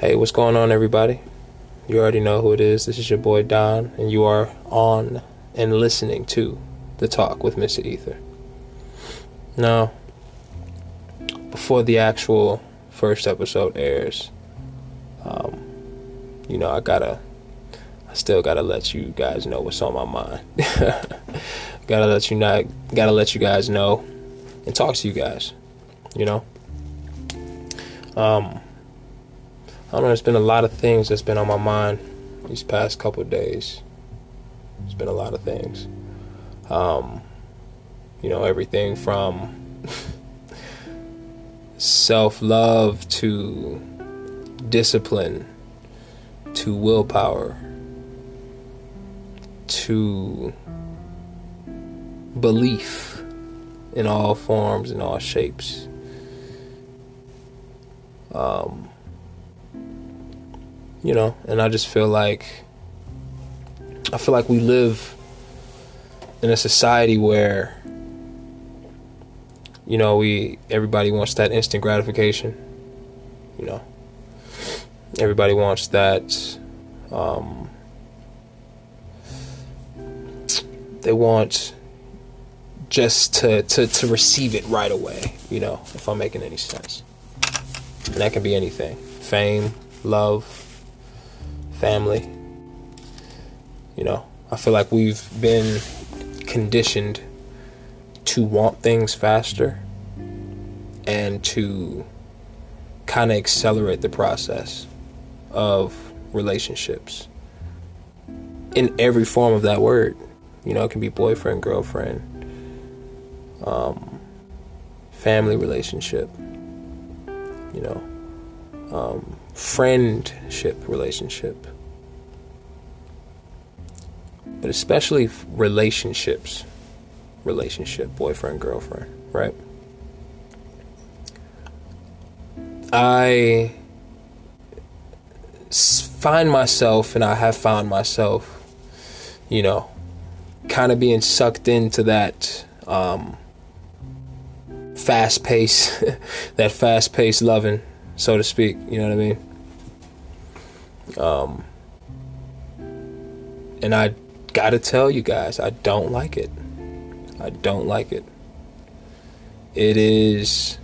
Hey, what's going on, everybody? You already know who it is. This is your boy Don, and you are on and listening to the talk with Mr. Ether. Now, before the actual first episode airs, um, you know, I gotta, I still gotta let you guys know what's on my mind. gotta let you not, gotta let you guys know, and talk to you guys. You know, um, I don't know. There's been a lot of things that's been on my mind these past couple days. There's been a lot of things. Um, you know, everything from self love to discipline to willpower to belief in all forms and all shapes. Um, you know, and I just feel like I feel like we live in a society where you know, we everybody wants that instant gratification, you know. Everybody wants that um they want just to, to, to receive it right away, you know, if I'm making any sense. And that can be anything fame, love, family. You know, I feel like we've been conditioned to want things faster and to kind of accelerate the process of relationships in every form of that word. You know, it can be boyfriend, girlfriend, um, family relationship, you know, um, friendship relationship, but especially relationships, relationship, boyfriend, girlfriend, right? I find myself, and I have found myself, you know, kind of being sucked into that um, fast pace, that fast pace loving, so to speak. You know what I mean? Um, and I gotta tell you guys, I don't like it. I don't like it. It is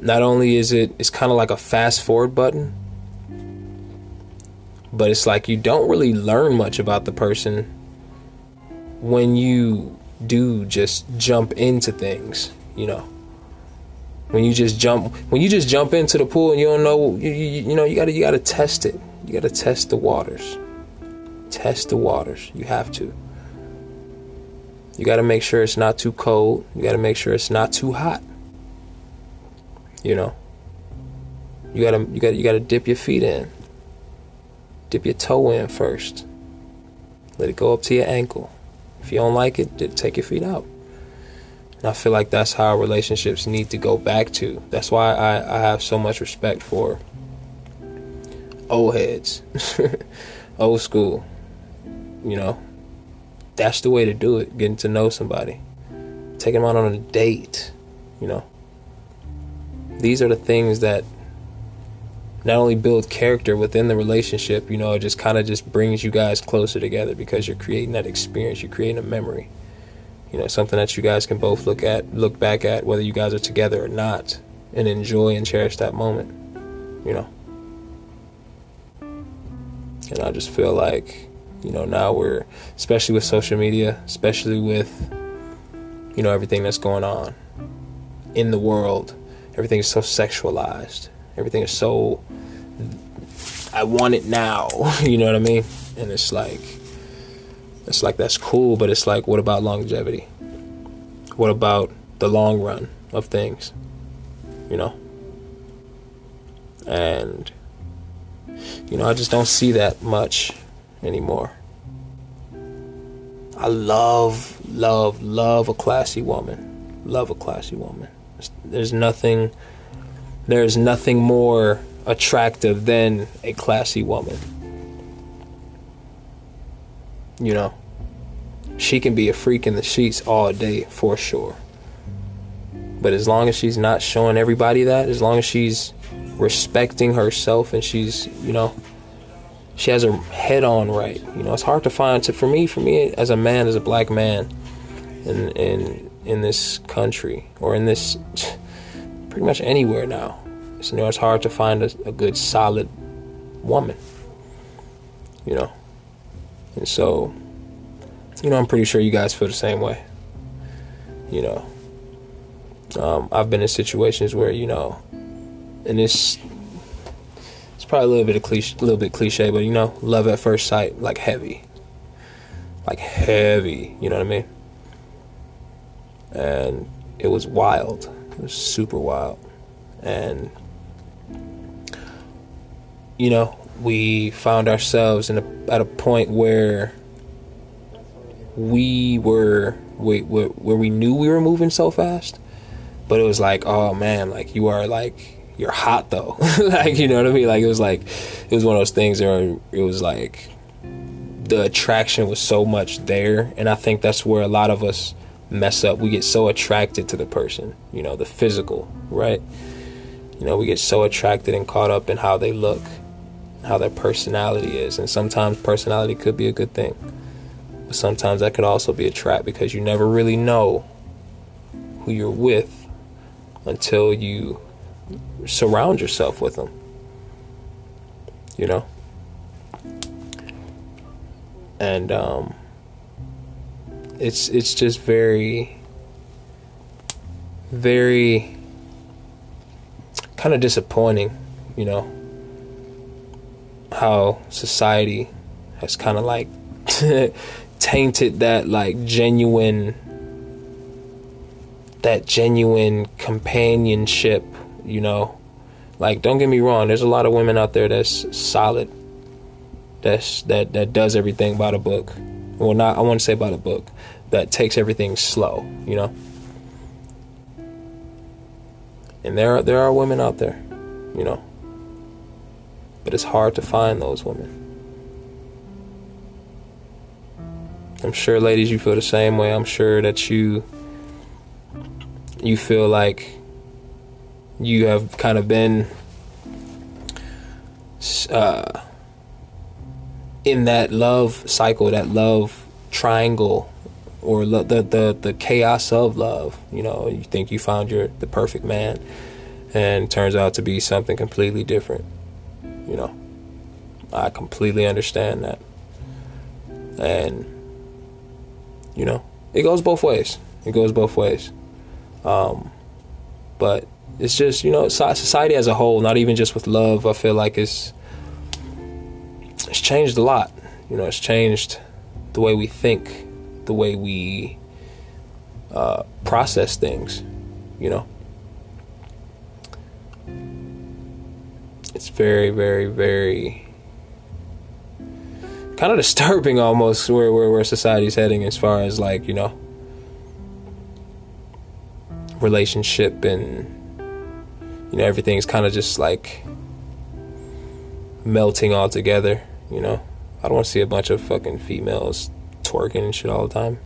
not only is it it's kind of like a fast forward button, but it's like you don't really learn much about the person when you do just jump into things, you know. When you just jump when you just jump into the pool and you don't know you, you, you know you got to you got to test it. You got to test the waters. Test the waters. You have to. You got to make sure it's not too cold. You got to make sure it's not too hot. You know. You got to you got you got to dip your feet in. Dip your toe in first. Let it go up to your ankle. If you don't like it, take your feet out. And I feel like that's how relationships need to go back to. That's why I, I have so much respect for old heads, old school. You know, that's the way to do it. Getting to know somebody, taking them out on a date. You know, these are the things that not only build character within the relationship. You know, it just kind of just brings you guys closer together because you're creating that experience. You're creating a memory. You know, something that you guys can both look at, look back at, whether you guys are together or not, and enjoy and cherish that moment. You know. And I just feel like, you know, now we're, especially with social media, especially with, you know, everything that's going on in the world, everything is so sexualized. Everything is so, I want it now. you know what I mean? And it's like, it's like that's cool, but it's like, what about longevity? What about the long run of things? You know? And you know, I just don't see that much anymore. I love, love, love a classy woman. Love a classy woman. There's nothing there's nothing more attractive than a classy woman. You know, she can be a freak in the sheets all day for sure. But as long as she's not showing everybody that, as long as she's respecting herself and she's, you know, she has her head on right. You know, it's hard to find. To, for me, for me as a man, as a black man, in in in this country or in this pretty much anywhere now, so, you know, it's hard to find a, a good solid woman. You know, and so, you know, I'm pretty sure you guys feel the same way. You know, um, I've been in situations where you know, and it's it's probably a little bit of cliche, a little bit cliche, but you know, love at first sight, like heavy, like heavy. You know what I mean? And it was wild. It was super wild, and you know, we found ourselves in a, at a point where we were we, where, where we knew we were moving so fast, but it was like, oh man, like you are like you're hot though, like you know what I mean? Like it was like it was one of those things where it was like the attraction was so much there, and I think that's where a lot of us mess up. We get so attracted to the person, you know, the physical, right? You know, we get so attracted and caught up in how they look, how their personality is, and sometimes personality could be a good thing. But sometimes that could also be a trap because you never really know who you're with until you surround yourself with them. You know? And um it's it's just very very kind of disappointing, you know, how society has kind of like tainted that like genuine that genuine companionship, you know. Like don't get me wrong, there's a lot of women out there that's solid. That's that that does everything by the book. Well, not I want to say by the book. That takes everything slow, you know. And there are there are women out there, you know. But it's hard to find those women. I'm sure ladies you feel the same way. I'm sure that you you feel like you have kind of been uh, in that love cycle, that love triangle, or lo- the the the chaos of love. You know, you think you found your the perfect man, and turns out to be something completely different. You know, I completely understand that, and you know, it goes both ways. It goes both ways. Um, but it's just you know society as a whole, not even just with love. I feel like it's it's changed a lot. You know, it's changed the way we think, the way we uh, process things. You know, it's very, very, very kind of disturbing almost where, where where society's heading as far as like you know relationship and you know everything's kind of just like melting all together you know i don't want to see a bunch of fucking females twerking and shit all the time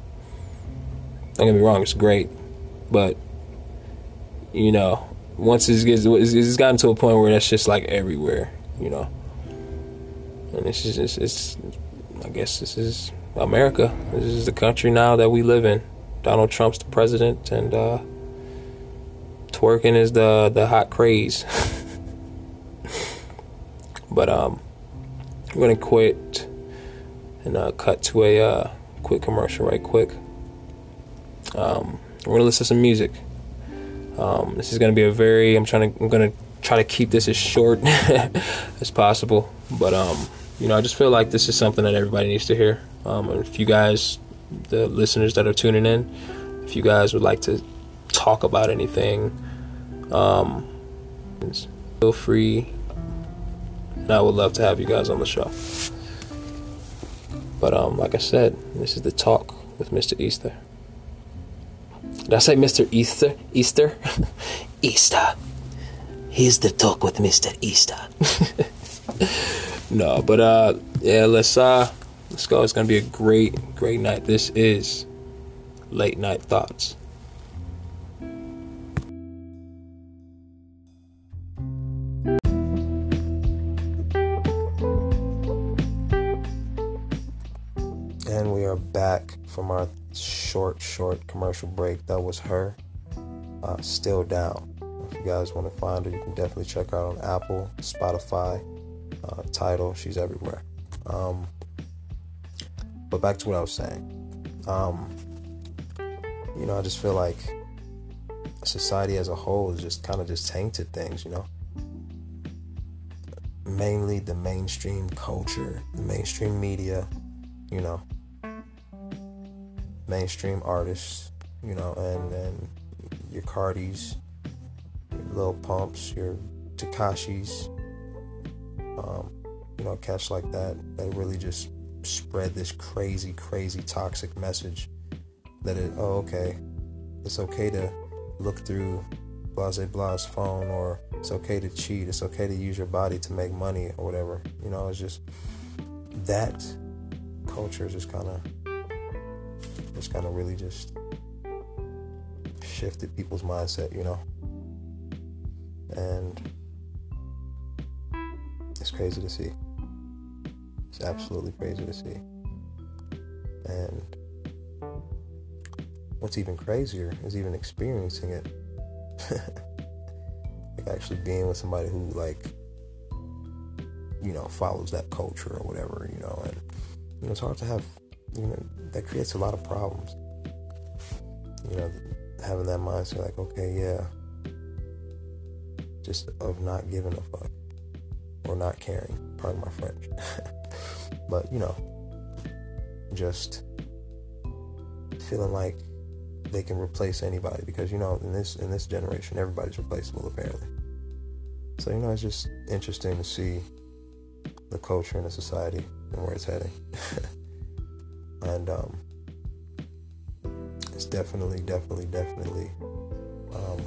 don't get me wrong it's great but you know once it gets it's gotten to a point where that's just like everywhere you know and this is just it's I guess this is America. This is the country now that we live in. Donald Trump's the president, and uh, twerking is the the hot craze. but um, I'm gonna quit and uh, cut to a uh, quick commercial right quick. Um, we're gonna listen to some music. Um, this is gonna be a very. I'm trying to. I'm gonna try to keep this as short as possible, but um you know, I just feel like this is something that everybody needs to hear. Um, if you guys, the listeners that are tuning in, if you guys would like to talk about anything, um, feel free. And I would love to have you guys on the show. But um, like I said, this is the talk with Mr. Easter. Did I say Mr. Easter? Easter? Easter. Here's the talk with Mr. Easter. No, but uh, yeah, let's uh, let's go. It's gonna be a great, great night. This is late night thoughts. From our short, short commercial break. That was her. Uh, Still Down. If you guys want to find her, you can definitely check her out on Apple, Spotify, uh, Tidal. She's everywhere. Um, but back to what I was saying. Um, you know, I just feel like society as a whole is just kind of just tainted things, you know. Mainly the mainstream culture, the mainstream media, you know, mainstream artists, you know, and and your Cardis, your Lil Pumps, your Tekashis, um, you know, catch like that that really just spread this crazy, crazy toxic message that it oh okay, it's okay to look through Blase Blah's phone or it's okay to cheat, it's okay to use your body to make money or whatever. You know, it's just that culture is just kinda just kinda really just shifted people's mindset, you know. And it's crazy to see. It's absolutely crazy to see. And what's even crazier is even experiencing it. like actually being with somebody who like you know follows that culture or whatever, you know, and you know it's hard to have you know that creates a lot of problems. You know, having that mindset like, okay, yeah, just of not giving a fuck or not caring. Pardon my French. but you know, just feeling like they can replace anybody because you know in this in this generation everybody's replaceable apparently. So you know it's just interesting to see the culture and the society and where it's heading. and um, it's definitely, definitely, definitely um,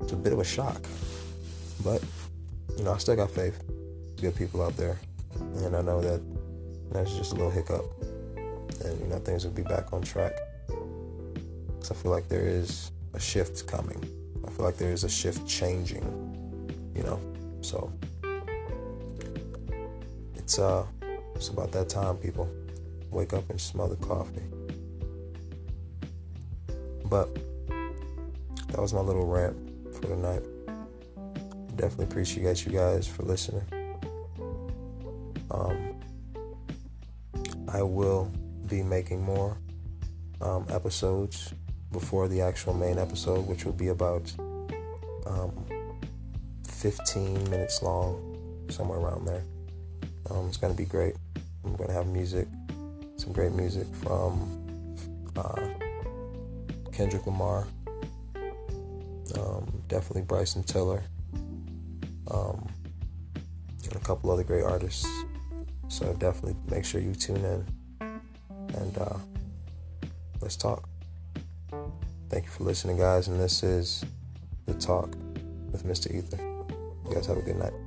it's a bit of a shock. But you know, I still got faith. Good people out there, and I know that that's just a little hiccup, and you know things will be back on track. Cause I feel like there is a shift coming. I feel like there is a shift changing. You know, so it's uh, it's about that time, people. Wake up and smell the coffee. But that was my little rant for the night. Definitely appreciate you guys for listening. Um, I will be making more um, episodes before the actual main episode, which will be about um, 15 minutes long, somewhere around there. Um, it's going to be great. I'm going to have music, some great music from uh, Kendrick Lamar, um, definitely Bryson Tiller, um, and a couple other great artists. So definitely make sure you tune in and uh, let's talk. Thank you for listening, guys. And this is The Talk with Mr. Ether. You guys have a good night.